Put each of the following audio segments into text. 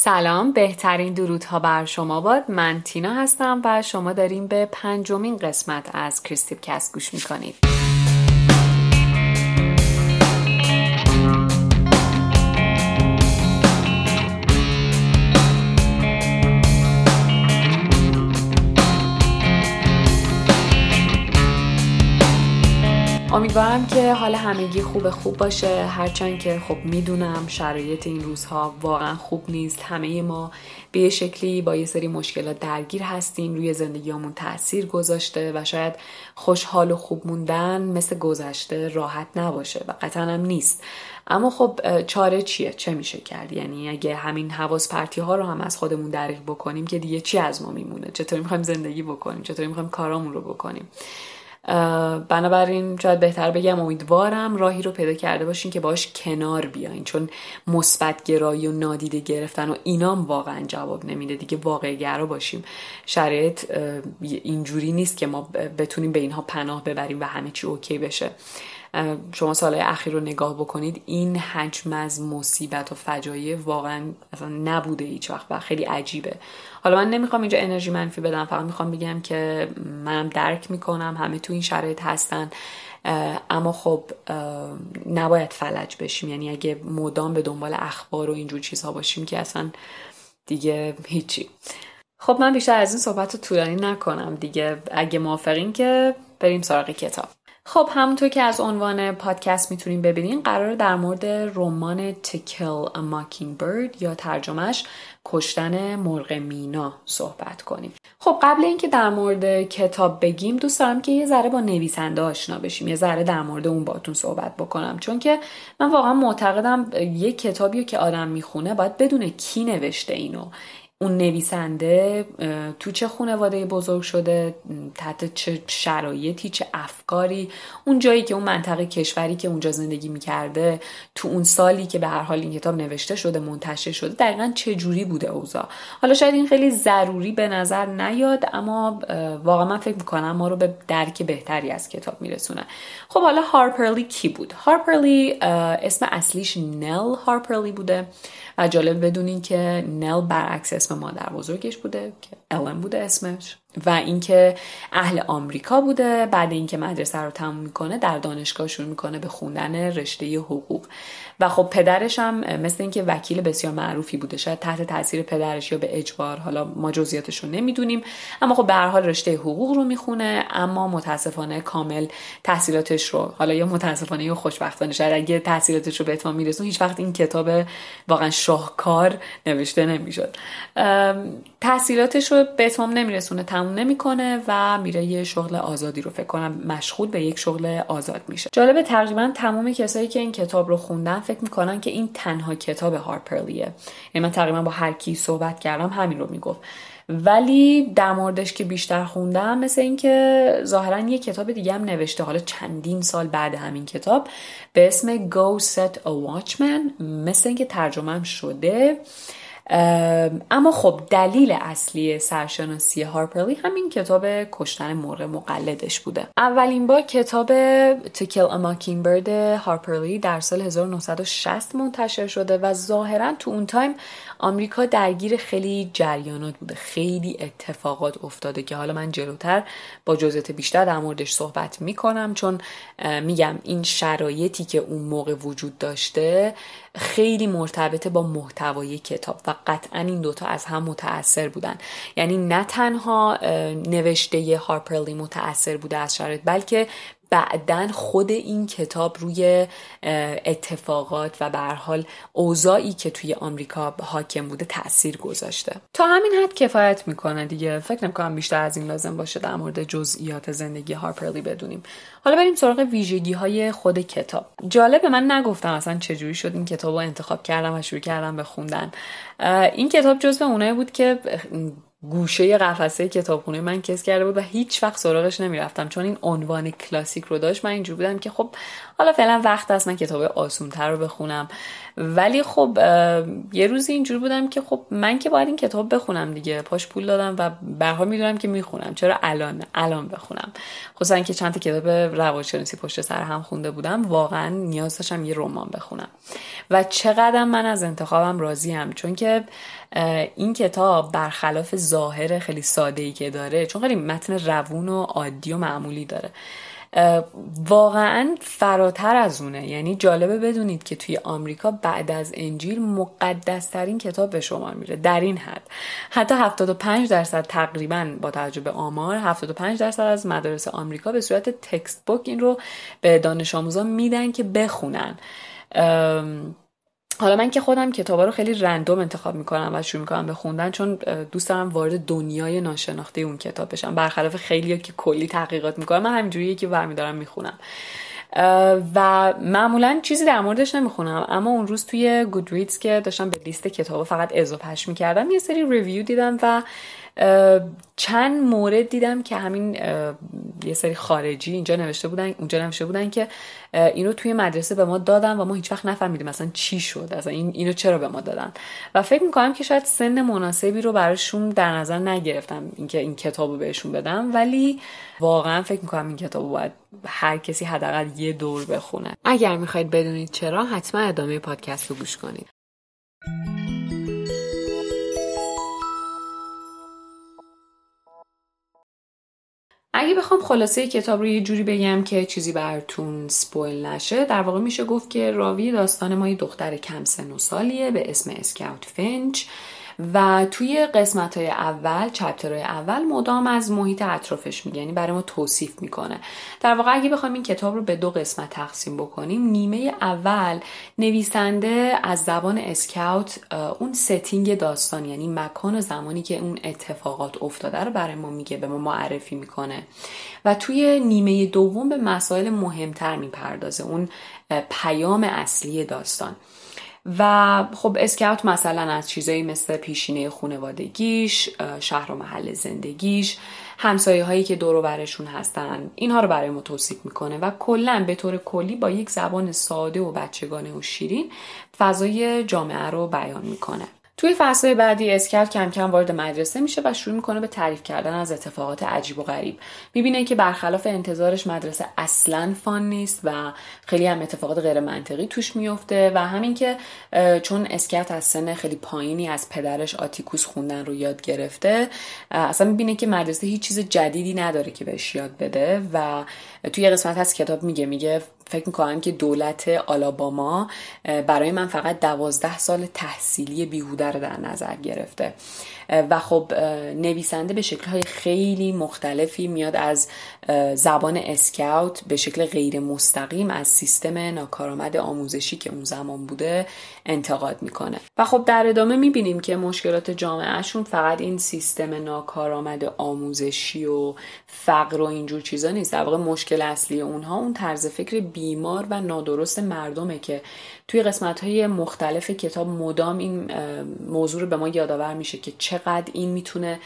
سلام بهترین درودها بر شما باد. من تینا هستم و شما داریم به پنجمین قسمت از کریستیپ کست گوش می‌کنید. امیدوارم که حال همگی خوب خوب باشه. هرچند که خب می‌دونم شرایط این روزها واقعا خوب نیست. همه ما به شکلی با یه سری مشکلات درگیر هستیم. روی زندگیامون تاثیر گذاشته و شاید خوشحال و خوب موندن مثل گذشته راحت نباشه و قطعا هم نیست. اما خب چاره چیه؟ چه میشه کرد؟ یعنی اگه همین حواس پرتی ها رو هم از خودمون دریغ بکنیم که دیگه چی از ما میمونه؟ چطوری می‌خوایم زندگی بکنیم؟ چطوری می‌خوایم کارامون رو بکنیم؟ بنابراین شاید بهتر بگم امیدوارم راهی رو پیدا کرده باشین که باش کنار بیاین چون مثبت گرایی و نادیده گرفتن و اینام واقعا جواب نمیده. دیگه واقع گرا باشیم. شرایط اینجوری نیست که ما بتونیم به اینها پناه ببریم و همه چی اوکی بشه. شما سالهای اخیر رو نگاه بکنید این حجم از مصیبت و فجایع واقعا اصلا نبوده هیچ وقت و خیلی عجیبه. حالا من نمی‌خوام اینجا انرژی منفی بدم فقط می‌خوام بگم که منم درک می‌کنم همه تو این شرایط هستن اما خب نباید فلج بشیم. یعنی اگه مدام به دنبال اخبار و اینجور چیزها باشیم که اصلا دیگه هیچی. خب من بیشتر از این صحبت رو طولانی نکنم دیگه. اگه موافقین که بریم سراغ کتاب. خب همونطور که از عنوان پادکست می‌تونیم ببینین قرار در مورد رمان تکل Mockingbird یا ترجمهش کشتن مرغ مینا صحبت کنیم. خب قبل اینکه در مورد کتاب بگیم دوست دارم که یه ذره با نویسنده آشنا بشیم. یه ذره در مورد اون باتون صحبت بکنم. چون که من واقعا معتقدم یه کتابی که آدم می‌خونه باید بدونه کی نوشته اینو. اون نویسنده تو چه خانواده بزرگ شده تحت چه شرایطی چه افکاری؟ اون جایی که اون منطقه کشوری که اونجا زندگی می‌کرده تو اون سالی که به هر حال این کتاب نوشته شده منتشر شده دقیقا چه جوری بوده اوضاع؟ حالا شاید این خیلی ضروری به نظر نیاد اما واقعا من فکر می‌کنم ما رو به درک بهتری از کتاب میرسونه. خب حالا هارپرلی کی بود؟ هارپرلی اسم اصلیش نل هارپرلی بوده و جالب بدونین که نل برعکس اسم مادر بزرگش بوده که الن بوده اسمش. و اینکه اهل آمریکا بوده بعد اینکه مدرسه رو تموم می‌کنه در دانشگاه شروع می‌کنه به خوندن رشته حقوق. و خب پدرش هم مثل اینکه وکیل بسیار معروفی بوده شاید تحت تاثیر پدرش یا به اجبار حالا ما جزئیاتش رو نمی‌دونیم اما خب به هر حال رشته حقوق رو می‌خونه اما متاسفانه کامل تحصیلاتش رو حالا یا متاسفانه یا خوشبختانه شاید اگه تحصیلاتش رو به اتمام میرسون هیچ وقت این کتاب واقعا شاهکار نوشته نمی‌شد. تحصیلاتش رو به اتمام نمیرسونه تموم نمی‌کنه و میره یه شغل آزادی رو فکر کنم مشغول به یک شغل آزاد میشه. جالب تقریبا تمام کسایی که این کتاب رو خوندن فکر می‌کنن که این تنها کتاب هارپرلیه. یعنی من تقریبا با هر کی صحبت کردم همین رو می‌گفت. ولی در موردش که بیشتر خوندم مثل اینکه ظاهرا یه کتاب دیگه هم نوشته. حالا چندین سال بعد همین کتاب به اسم Go Set a Watchman. مثل اینکه ترجمه شده. اما خب دلیل اصلی سرشناسی هارپرلی همین کتاب کشتن مرغ مقلدش بوده. اولین با کتاب Kill a Mockingbird هارپرلی در سال 1960 منتشر شده و ظاهرا تو اون تایم آمریکا درگیر خیلی جریانات بوده. خیلی اتفاقات افتاده که حالا من جلوتر با جزئیات بیشتر در موردش صحبت می‌کنم چون میگم این شرایطی که اون موقع وجود داشته خیلی مرتبطه با محتوای کتاب و قطعا این دوتا از هم متاثر بودن. یعنی نه تنها نوشته هارپرلی متاثر بوده از شرایط بلکه بعدا خود این کتاب روی اتفاقات و به حال اوضاعی که توی آمریکا حاکم بوده تاثیر گذاشته. تا همین حد کفایت می‌کنه دیگه. فکر نمی‌کنم بیشتر از این لازم باشه در مورد جزئیات زندگی هارپرلی بدونیم. حالا بریم سراغ ویژگی های خود کتاب. جالبه من نگفتم اصلا چجوری شد این کتاب رو انتخاب کردم و شروع کردم به خوندن. این کتاب جزو اونایی بود که گوشه قفسه کتابخونه من کس کرده بود و هیچ وقت سراغش نمی‌رفتم. چون این عنوان کلاسیک رو داشت من اینجور بودم که خب حالا فعلا وقت است من کتاب آسونتر رو بخونم. ولی خب یه روزی اینجور بودم که خب من که باید این کتاب بخونم دیگه. پاش پول دادم و برها می‌دونم که می‌خونم. چرا الان؟ الان بخونم. خصوصا که چند تا کتاب روانشناسی پشت سر هم خونده بودم واقعا نیاز داشتم یه رمان بخونم. و چقدر من از انتخابم راضیم. چون که این کتاب برخلاف ظاهر خیلی ساده ای که داره چون خیلی متن روون و عادی و معمولی داره واقعا فراتر از اونه. یعنی جالبه بدونید که توی آمریکا بعد از انجیل مقدسترین کتاب به شما میره در این حد. حتی 75 درصد تقریبا با توجه به آمار 75 درصد از مدارس آمریکا به صورت تکست بوک این رو به دانش آموزان میدن که بخونن. حالا من که خودم کتابا رو خیلی رندوم انتخاب می‌کنم و شروع می‌کنم به خوندن چون دوست دارم وارد دنیای ناشناخته اون کتاب بشم برخلاف خیلی که کلی تحقیقات می‌کنم من همینجوری که برمیدارم می‌خونم. و معمولا چیزی در موردش نمی‌خونم. اما اون روز توی گودریدز که داشتم به لیست کتاب فقط اضافهش می‌کردم یه سری ریویو دیدم و چند مورد دیدم که همین یه سری خارجی اینجا نوشته بودن اونجا نوشته بودن که اینو توی مدرسه به ما دادن و ما هیچ وقت نفهمیدیم مثلا چی شد اصلا این اینو چرا به ما دادن. و فکر می‌کنم که شاید سن مناسبی رو براشون در نظر نگرفتم اینکه این کتابو بهشون بدم. ولی واقعا فکر می‌کنم این کتابو باید هر کسی حداقل یه دور بخونه. اگر می‌خواید بدونید چرا حتما ادامه پادکست رو گوش کنید. اگه بخوام خلاصه کتاب رو یه جوری بگم که چیزی براتون سپویل نشه در واقع میشه گفت که راوی داستان ما یه دختر کم سن و سالیه به اسم اسکاوت فنچ و توی قسمت های اول چپترهای اول مدام از محیط اطرافش میگه. یعنی برای ما توصیف می‌کنه. در واقع اگه بخوایم این کتاب رو به دو قسمت تقسیم بکنیم نیمه اول نویسنده از زبان اسکاوت اون ستینگ داستان یعنی مکان و زمانی که اون اتفاقات افتاده رو برای ما میگه به ما معرفی می‌کنه. و توی نیمه دوم به مسائل مهمتر می‌پردازه اون پیام اصلی داستان. و خب اسکاوت مثلا از چیزایی مثل پیشینه خونوادگیش شهر و محل زندگیش همسایه هایی که دور برشون هستن اینها رو برای ما توصیف می‌کنه و کلا به طور کلی با یک زبان ساده و بچگانه و شیرین فضای جامعه رو بیان می‌کنه. توی فصل بعدی اسکل کم کم وارد مدرسه میشه و شروع می‌کنه به تعریف کردن از اتفاقات عجیب و غریب. می‌بینه که برخلاف انتظارش مدرسه اصلا فان نیست و خیلی هم اتفاقات غیر منطقی توش میفته و همین که چون اسکت از سن خیلی پایینی از پدرش آتیکوس خوندن رو یاد گرفته اصلا می‌بینه که مدرسه هیچ چیز جدیدی نداره که بهش یاد بده و توی قسمت از کتاب میگه میگه فکر می‌کنم که دولت آلاباما برای من فقط دوازده سال تحصیلی بیهوده رو در نظر گرفته. و خب نویسنده به شکلهای خیلی مختلفی میاد از زبان اسکاوت به شکل غیر مستقیم از سیستم ناکارآمد آموزشی که اون زمان بوده انتقاد می‌کنه. و خب در ادامه می‌بینیم که مشکلات جامعهشون فقط این سیستم ناکارآمد آموزشی و فقر و اینجور چیزا نیست. در واقع مشکل اصلی اونها اون طرز فکر بیمار و نادرست مردمه که توی قسمت های مختلف کتاب مدام این موضوع رو به ما یادآور میشه که چقدر این می‌تونه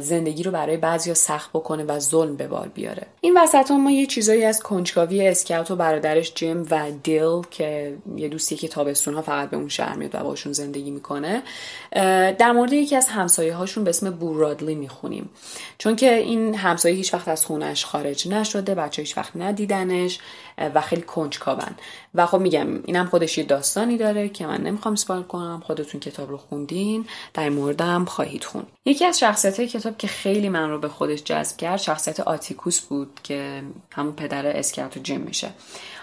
زندگی رو برای بعضیا سخت بکنه و ظلم به بار بیاره. این وسط ما یه چیزایی از کنجکاوی اسکاوت و برادرش جیم و دیل که یه دوستی که تابستون ها فقط به اون شهر میاد و باشون زندگی می‌کنه در مورد یکی از همسایه هاشون به اسم بورادلی می‌خونیم. چون که این همسایه هیچ وقت از خونش خارج نشده بچه هیچ وقت ندیدنش و خیلی کنجکاون. و خب میگم اینم خودش یه داستانی داره که من نمی‌خوام سپال کنم خودتون کتاب رو خوندین در موردم خواهید خون یکی از شخصیت کتاب که خیلی من رو به خودش جذب کرد شخصیت آتیکوس بود که همون پدر اسکرت و جیم میشه.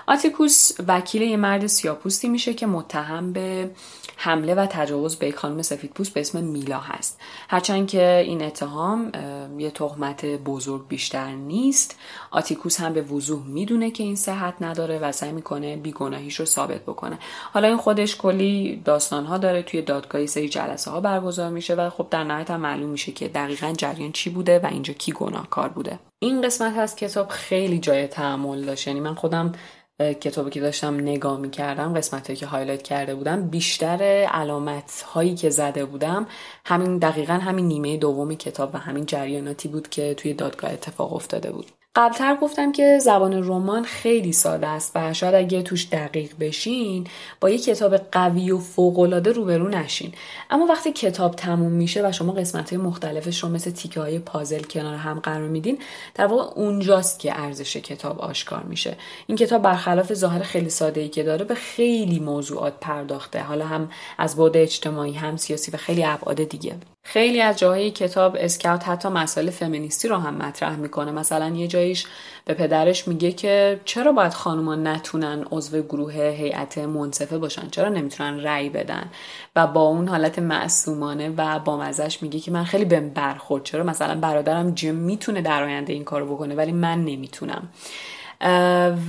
آتیکوس وکیل یه مرد سیاپوستی میشه که متهم به حمله و تجاوز به خانم سفیدپوست به اسم میلا هست. هرچند که این اتهام یه تهمت بزرگ بیشتر نیست. آتیکوس هم به وضوح می‌دونه که این صحت نداره و سعی می‌کنه بیگناهیش رو ثابت بکنه. حالا این خودش کلی داستان ها داره توی دادگاهی سری جلسه ها برگزار میشه و خب در نهایت هم معلوم میشه که دقیقا جریان چی بوده و اینجا کی گناهکار بوده. این قسمت از کتاب خیلی جای تحمل داشت. یعنی من خودم کتابی که داشتم نگاه می‌کردم قسمت که هایلایت کرده بودم بیشتر علامت هایی که زده بودم همین دقیقا همین نیمه دوم کتاب و همین جریاناتی بود که توی دادگاه اتفاق افتاده بود. قبلتر گفتم که زبان رمان خیلی ساده است و شاید اگه توش دقیق بشین با یه کتاب قوی و فوقالعاده روبرو نشین. اما وقتی کتاب تموم میشه و شما قسمت های مختلفش رو مثل تیکه های پازل کنار هم قرار میدین در واقع اونجاست که ارزش کتاب آشکار میشه. این کتاب برخلاف ظاهر خیلی ساده ای که داره به خیلی موضوعات پرداخته. حالا هم از بعد اجتماعی هم سیاسی و خیلی ابعاد دیگه. خیلی از جاهای کتاب اسکاوت حتی مسائل فمینیستی رو هم مطرح می‌کنه. مثلا یه جاییش به پدرش میگه که چرا باید خانوما نتونن عضو گروه هیئت منصفه باشن؟ چرا نمی‌تونن رأی بدن؟ و با اون حالت معصومانه و با مزش میگه که من خیلی بهم برخورد. چرا؟ مثلا برادرم جیم می‌تونه در آینده این کارو بکنه ولی من نمی‌تونم.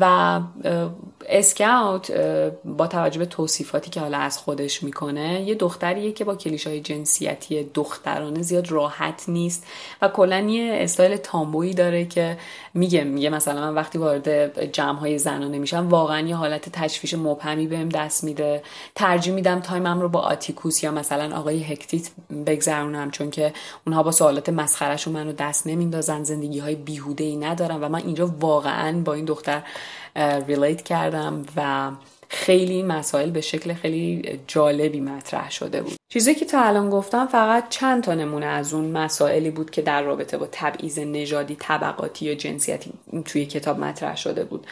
و اسکاوت با توجه به توصیفاتی که حالا از خودش می‌کنه یه دختریه که با کلیشه های جنسیتی دخترانه زیاد راحت نیست و کلا یه استایل tomboy ی داره که میگه میگه مثلا من وقتی وارد جمع های زنانه میشم واقعا یه حالت تشویش مبهمی بهم دست میده. ترجیح میدم time م رو با آتیکوس یا مثلا آقای هک تیت بگذرونم چون که اونها با سوالات مسخرهشون منو دست نمیندازن زندگی های بیهوده ای ندارم و من اینجا واقعا با این دختر ریلیت کردم و خیلی مسائل به شکل خیلی جالبی مطرح شده بود. چیزی که تا الان گفتم فقط چند تا نمونه از اون مسائلی بود که در رابطه با تبعیض نژادی طبقاتی یا جنسیتی توی کتاب مطرح شده بود.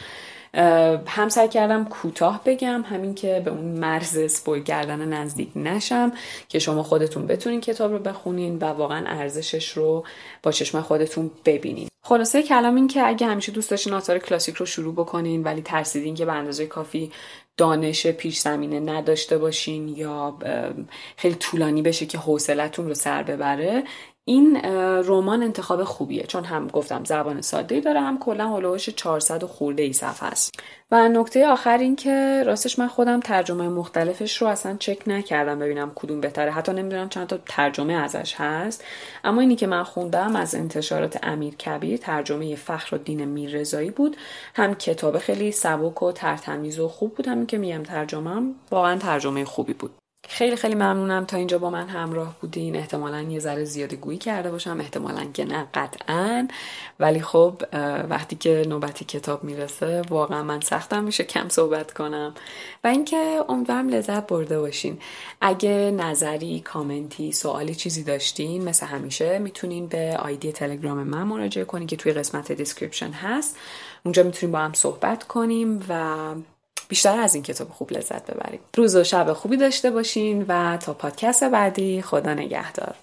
هم سعی کردم کوتاه بگم همین که به اون مرز سپویل کردن نزدیک نشم که شما خودتون بتونین کتاب رو بخونین و واقعا ارزشش رو با چشم خودتون ببینین. خلاصه کلام این که اگه همیشه دوست داشتین آثار کلاسیک رو شروع بکنین ولی ترسیدین که به اندازه کافی دانش پیش زمینه نداشته باشین یا خیلی طولانی بشه که حوصلتون رو سر ببره این رمان انتخاب خوبیه. چون هم گفتم زبان ساده داره هم کلا هولوش 400 و خورده ای صفحه است. و نکته آخر این که راستش من خودم ترجمه مختلفش رو اصلا چک نکردم ببینم کدوم بهتره. حتی نمی‌دونم چند تا ترجمه ازش هست. اما اینی که من خوندم از انتشارات امیر کبیر ترجمه فخر و دین میررضایی بود. هم کتاب خیلی سبک و ترتمیز و خوب بود. همین که میگم ترجمه واقعا ترجمه خوبی بود. خیلی خیلی ممنونم تا اینجا با من همراه بودین. احتمالا یه ذره زیاده گویی کرده باشم احتمالا که نه قطعا. ولی خب وقتی که نوبتی کتاب می‌رسه واقعا من سختم میشه کم صحبت کنم. و اینکه امیدوارم لذت برده باشین. اگه نظری کامنتی سوالی چیزی داشتین مثل همیشه می‌تونین به آیدی تلگرام من مراجعه کنین که توی قسمت description هست. اونجا می‌تونیم با هم صحبت کنیم و بیشتر از این کتاب خوب لذت ببریم روز و شب خوبی داشته باشین و تا پادکست بعدی خدا نگهدار.